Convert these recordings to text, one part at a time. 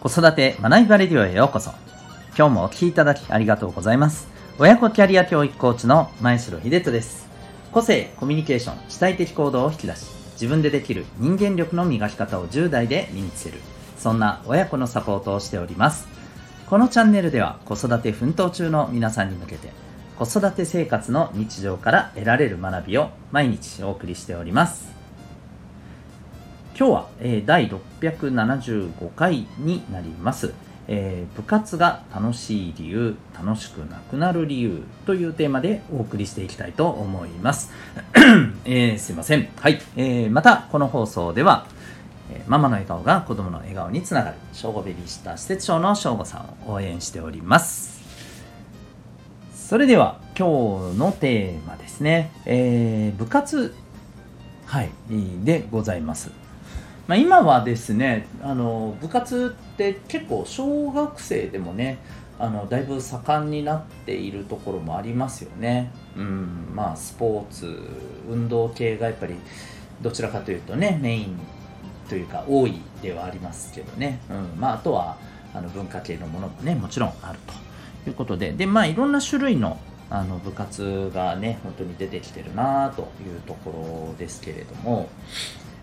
子育て学びバレディオへようこそ。今日もお聴きいただきありがとうございます。親子キャリア教育コーチの前城秀人です。個性、コミュニケーション、主体的行動を引き出し、自分でできる人間力の磨き方を10代で身につける。そんな親子のサポートをしております。このチャンネルでは子育て奮闘中の皆さんに向けて、子育て生活の日常から得られる学びを毎日お送りしております。今日は、え、第675回になります、えー、部活が楽しい理由楽しくなくなる理由というテーマでお送りしていきたいと思います、えー、すいません。はい、えー、またこの放送ではママの笑顔が子供の笑顔につながる正午ベビーシッター施設長の正午さんを応援しております。それでは今日のテーマですね、え、部活はいでございます。まあ、今はですねあの部活って結構小学生でもねあのだいぶ盛んになっているところもありますよね。うんまあ、スポーツ運動系がやっぱりどちらかというとねメインというか多いではありますけどね、うんまあ、あとはあの文化系のものもねもちろんあるということで。で、まあ、いろんな種類のあの部活がね本当に出てきてるなというところですけれども。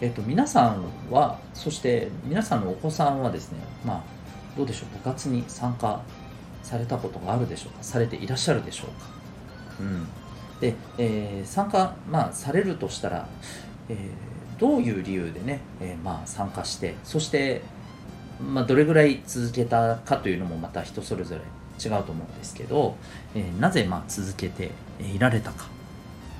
えっと、皆さんはそして皆さんのお子さんはですねまあどうでしょう部活に参加されたことがあるでしょうか？されていらっしゃるでしょうか、うん、で、えー、参加、まあ、されるとしたら、えー、どういう理由でね、えー、まあ、参加してそして、まあ、どれぐらい続けたかというのもまた人それぞれ違うと思うんですけど、えなぜま続けていられたか？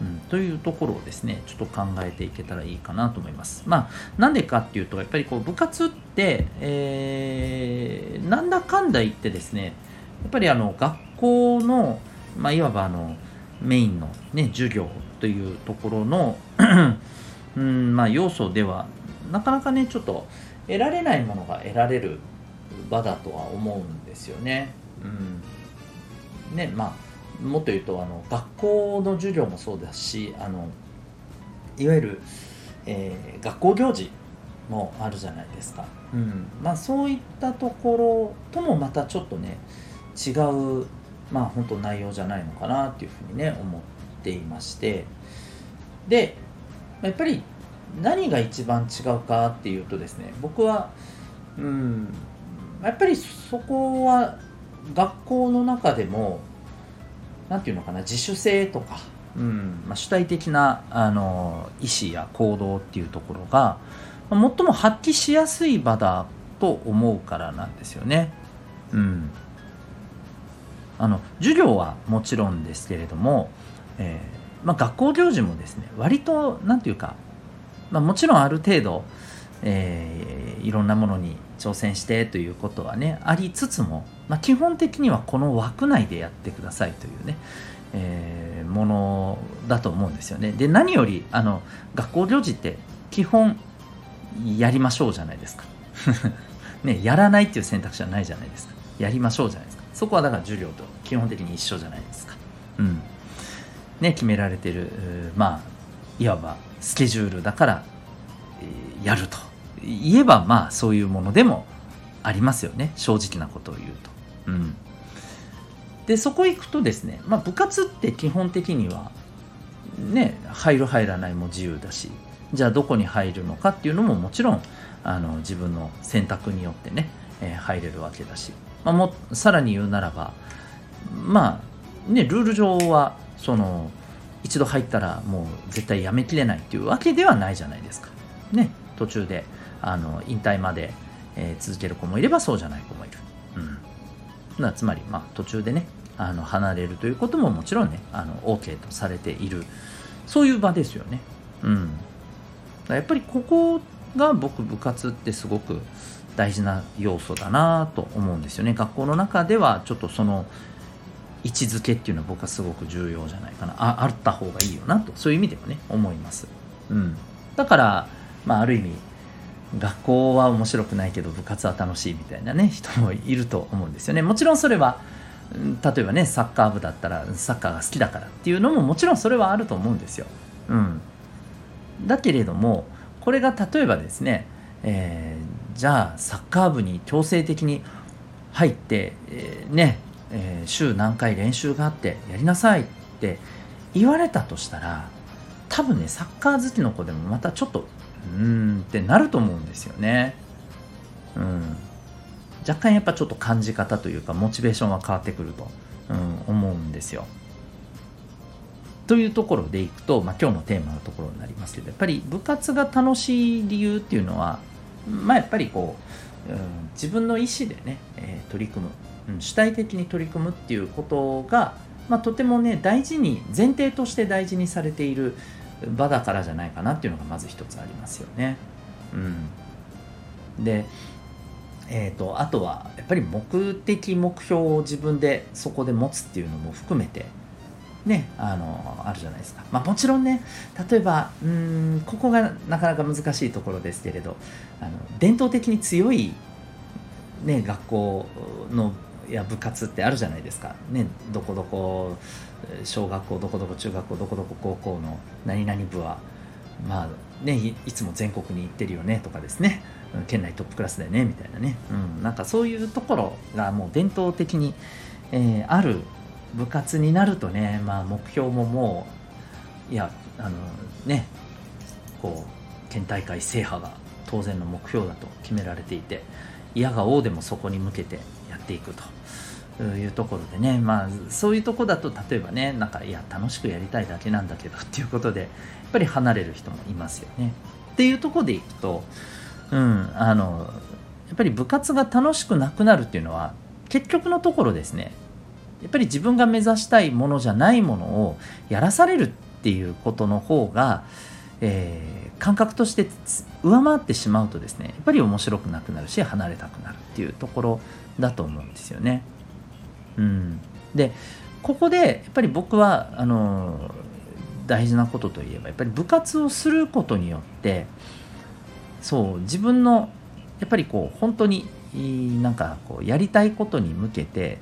うん、というところをですねちょっと考えていけたらいいかなと思います。まあなんでかっていうとやっぱりこう部活って、えー、なんだかんだ言ってですねやっぱりあの学校の、まあ、いわばあのメインの、ね、授業というところの うんまあ、要素ではなかなかねちょっと得られないものが得られる場だとは思うんですよね。うん、ねまあもっと言うとあの学校の授業もそうだしあのいわゆる、えー、学校行事もあるじゃないですか、うん。まあ、そういったところともまたちょっとね違うまあ本当内容じゃないのかなっていうふうにね思っていまして。でやっぱり何が一番違うかっていうとですね僕はうんやっぱりそこは学校の中でも何て言うのかな自主性とか、うんまあ、主体的なあの意思や行動っていうところが最も発揮しやすい場だと思うからなんですよね。うん、あの授業はもちろんですけれども、えー、まあ、学校行事もですね割と何て言うか、まあ、もちろんある程度、えー、いろんなものに挑戦してということはねありつつもまあ、基本的にはこの枠内でやってくださいというね、えー、ものだと思うんですよね。で何よりあの学校行事って基本やりましょうじゃないですか。ね、やらないっていう選択肢はないじゃないですか。やりましょうじゃないですか。そこはだから授業と基本的に一緒じゃないですか。うん。ね、決められてる、まあ、いわばスケジュールだから、えー、やると言えばまあそういうものでもありますよね正直なことを言うと。うん、でそこ行くとですね、まあ、部活って基本的にはね入る入らないも自由だしじゃあどこに入るのかっていうのももちろんあの自分の選択によってね、えー、入れるわけだし、まあ、もさらに言うならばまあねルール上はその一度入ったらもう絶対やめきれないっていうわけではないじゃないですか。ね途中であの引退まで、えー、続ける子もいればそうじゃない子もいる。うんつまり、まあ、途中でねあの離れるということももちろんねあの OK とされているそういう場ですよね。うん、やっぱりここが僕部活ってすごく大事な要素だなと思うんですよね。学校の中ではちょっとその位置づけっていうのは僕はすごく重要じゃないかなああった方がいいよなとそういう意味ではね思います。うん、だから、まあ、ある意味学校は面白くないけど部活は楽しいみたいなね人もいると思うんですよね。もちろんそれは例えばねサッカー部だったらサッカーが好きだからっていうのももちろんそれはあると思うんですよ、うん、だけれどもこれが例えばですね、えー、じゃあサッカー部に強制的に入って、えー、ね、えー、週何回練習があってやりなさいって言われたとしたら多分ねサッカー好きの子でもまたちょっとうんってなると思うんですよね。うん、若干やっぱちょっと感じ方というかモチベーションが変わってくると、うん、思うんですよ。というところでいくと、まあ、今日のテーマのところになりますけどやっぱり部活が楽しい理由っていうのはまあやっぱりこう、うん、自分の意思でね、えー、取り組む、うん、主体的に取り組むっていうことが、まあ、とてもね大事に前提として大事にされている場だからじゃないかなっていうのがまず一つありますよね。うん、でえーと、あとはやっぱり目的目標を自分でそこで持つっていうのも含めてねあのあるじゃないですか、まあ、もちろんね例えばうんここがなかなか難しいところですけれどあの伝統的に強い、ね、学校のや部活ってあるじゃないですか、ね、どこどこ小学校どこどこ中学校どこどこ高校の何々部はまあねいつも全国に行ってるよねとかですね。県内トップクラスだよねみたいなね、うん、なんかそういうところがもう伝統的に、えー、ある部活になるとね、まあ、目標ももういやあのねこう県大会制覇が当然の目標だと決められていて嫌が応でもそこに向けてっていくというところでねまあそういうとこだと例えばねなんかいや楽しくやりたいだけなんだけどっていうことでやっぱり離れる人もいますよね。っていうとこでいくとうんあのやっぱり部活が楽しくなくなるっていうのは結局のところですねやっぱり自分が目指したいものじゃないものをやらされるっていうことの方が、えー、感覚として上回ってしまうとですねやっぱり面白くなくなるし離れたくなるっていうところだと思うんですよね。うん、でここでやっぱり僕はあの大事なことといえばやっぱり部活をすることによってそう自分のやっぱりこう本当になんかこうやりたいことに向けて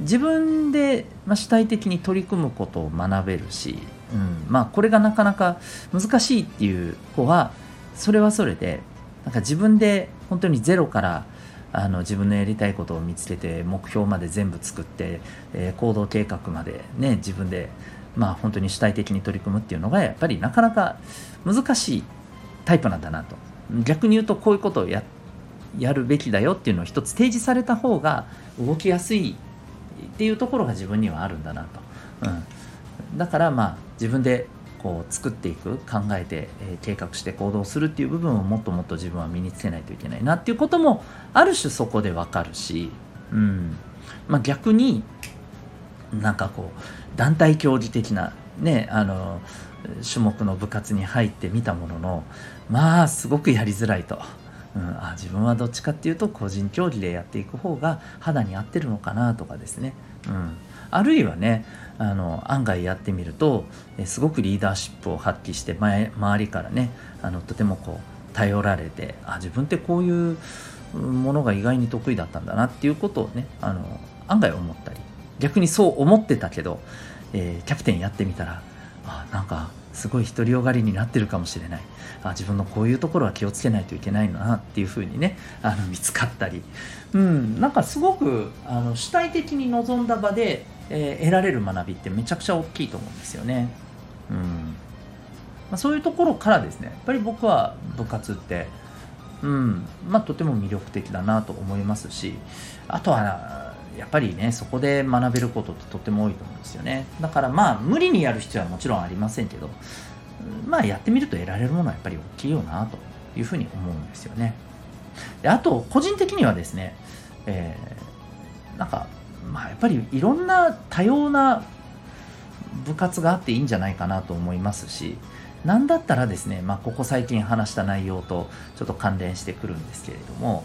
自分で、まあ主体的に取り組むことを学べるし、うんまあ、これがなかなか難しいっていう子はそれはそれでなんか自分で本当にゼロからあの自分のやりたいことを見つけて目標まで全部作って、えー、行動計画までね自分でまあ本当に主体的に取り組むっていうのがやっぱりなかなか難しいタイプなんだなと。逆に言うとこういうことをややるべきだよっていうのを一つ提示された方が動きやすいっていうところが自分にはあるんだなと、うん、だからまあ自分でこう作っていく考えて、え、計画して行動するっていう部分をもっともっと自分は身につけないといけないなっていうこともある種そこでわかるし、うん。まあ、逆になんかこう団体競技的なねあの種目の部活に入ってみたもののまあすごくやりづらいと。うん、あ自分はどっちかっていうと個人競技でやっていく方が肌に合ってるのかなとかですね、うん、あるいはねあの案外やってみるとすごくリーダーシップを発揮して前周りからねあのとてもこう頼られてあ自分ってこういうものが意外に得意だったんだなっていうことをねあの案外思ったり。逆にそう思ってたけど、えー、キャプテンやってみたらあなんかすごい独りよがりになってるかもしれない。あ自分のこういうところは気をつけないといけないなっていうふうにねあの見つかったり、うん、なんかすごくあの主体的に臨んだ場で、えー、得られる学びってめちゃくちゃ大きいと思うんですよね。うん。まあ、そういうところからですねやっぱり僕は部活ってうんまあ、とても魅力的だなと思いますしあとはやっぱりねそこで学べることってとっても多いと思うんですよね。だからまあ無理にやる必要はもちろんありませんけどまあやってみると得られるものはやっぱり大きいよなというふうに思うんですよね。であと個人的にはですね、えー、なんかまあやっぱりいろんな多様な部活があっていいんじゃないかなと思いますし何だったらですね、まあ、ここ最近話した内容とちょっと関連してくるんですけれども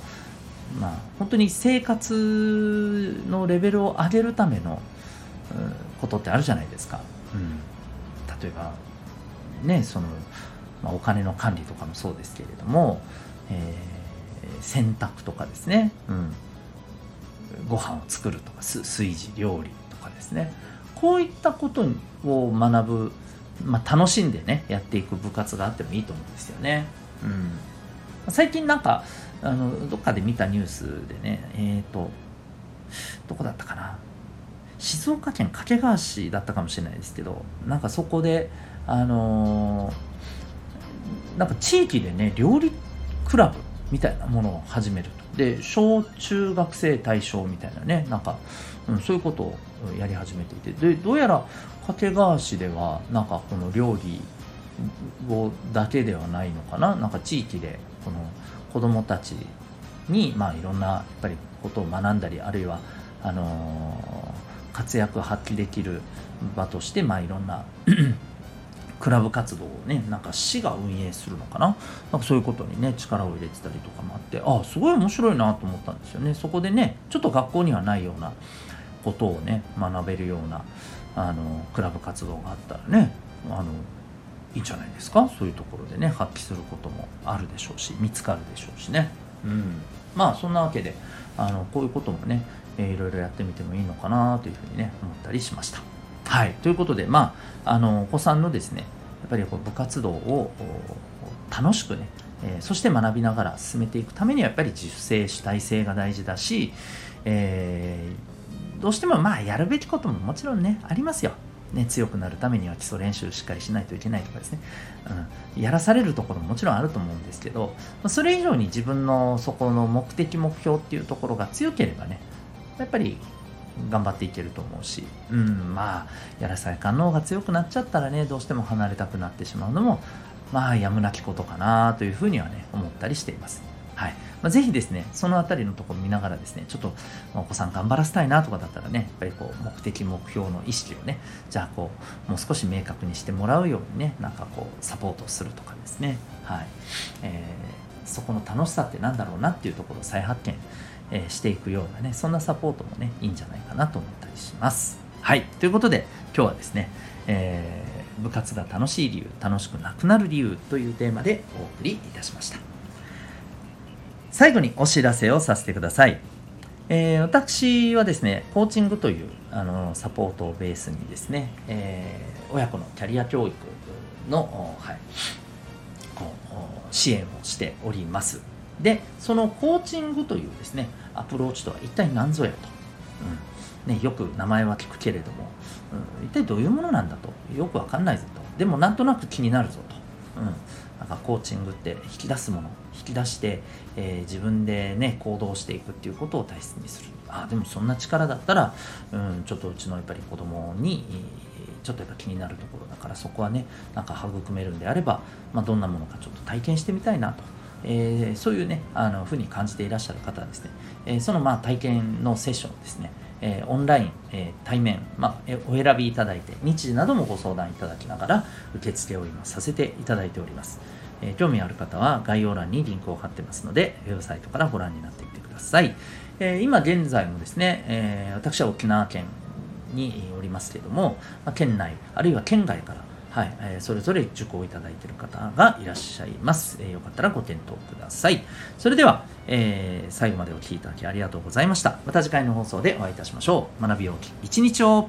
まあ、本当に生活のレベルを上げるためのことってあるじゃないですか。うん、例えば、ね、その、まあ、お金の管理とかもそうですけれども、えー、洗濯とかですね、うん、ご飯を作るとか炊事料理とかですねこういったことを学ぶ、まあ、楽しんでねやっていく部活があってもいいと思うんですよね。うん、最近なんかあのどっかで見たニュースでねえっ、ー、とどこだったかな？静岡県掛川市だったかもしれないですけどなんかそこであのー、なんか地域でね料理クラブみたいなものを始めると。で小中学生対象みたいなねなんか、うん、そういうことをやり始めていて。でどうやら掛川市ではなんかこの料理をだけではないのかな？なんか地域でこの子どもたちに、まあ、いろんなやっぱりことを学んだりあるいはあのー、活躍を発揮できる場として、まあ、いろんな クラブ活動をねなんか市が運営するのかな？なんかそういうことにね力を入れてたりとかもあってああすごい面白いなと思ったんですよね。そこでねちょっと学校にはないようなことをね学べるようなあのクラブ活動があったらねあのいいんじゃないですか。そういうところでね発揮することもあるでしょうし見つかるでしょうしね。うん。まあそんなわけであのこういうこともね、えー、いろいろやってみてもいいのかなというふうにね思ったりしました。はい。ということでまああのお子さんのですねやっぱりこう部活動を楽しくね、えー、そして学びながら進めていくためにはやっぱり自主性主体性が大事だし、えー、どうしてもまあやるべきことももちろんねありますよ。ね、強くなるためには基礎練習しっかりしないといけないとかですね、うん、やらされるところももちろんあると思うんですけど、それ以上に自分のそこの目的目標っていうところが強ければねやっぱり頑張っていけると思うし、うん、まあやらされ感の方が強くなっちゃったらねどうしても離れたくなってしまうのもまあやむなきことかなというふうにはね思ったりしています。はいまあ、ぜひですね、そのあたりのところ見ながらですね、ちょっとお子さん頑張らせたいなとかだったらね、やっぱりこう目的、目標の意識をね、じゃあこう、もう少し明確にしてもらうようにね、なんかこう、サポートするとかですね、はい。えー、そこの楽しさってなんだろうなっていうところを再発見、えー、していくようなね、そんなサポートもね、いいんじゃないかなと思ったりします。はい。ということで、今日はですね、えー、部活が楽しい理由、楽しくなくなる理由というテーマでお送りいたしました。最後にお知らせをさせてください。えー、私はですね、コーチングというあのサポートをベースにですね、えー、親子のキャリア教育の、はい、支援をしております。で、そのコーチングというですね、アプローチとは一体何ぞやと。うんね、よく名前は聞くけれども、うん、一体どういうものなんだと。よくわかんないぞと。でもなんとなく気になるぞと。うん、なんかコーチングって引き出すもの引き出して、えー、自分でね行動していくっていうことを大切にする。あでもそんな力だったら、うん、ちょっとうちのやっぱり子供にちょっとやっぱ気になるところだからそこはねなんか育めるんであれば、まあ、どんなものかちょっと体験してみたいなと。えー、そういうね、あの、ふうに感じていらっしゃる方はですね、えー、そのまあ体験のセッションですね、えー、オンライン、えー、対面、まあ、お選びいただいて、日時などもご相談いただきながら受付を今させていただいております。えー、興味ある方は概要欄にリンクを貼ってますので、ウェブサイトからご覧になってみてください。えー、今現在もですね、えー、私は沖縄県におりますけども、まあ、県内、あるいは県外からはい、えー、それぞれ受講いただいている方がいらっしゃいます。えー、よかったらご検討ください。それでは、えー、最後までお聴きいただきありがとうございました。また次回の放送でお会いいたしましょう。学びようき一日を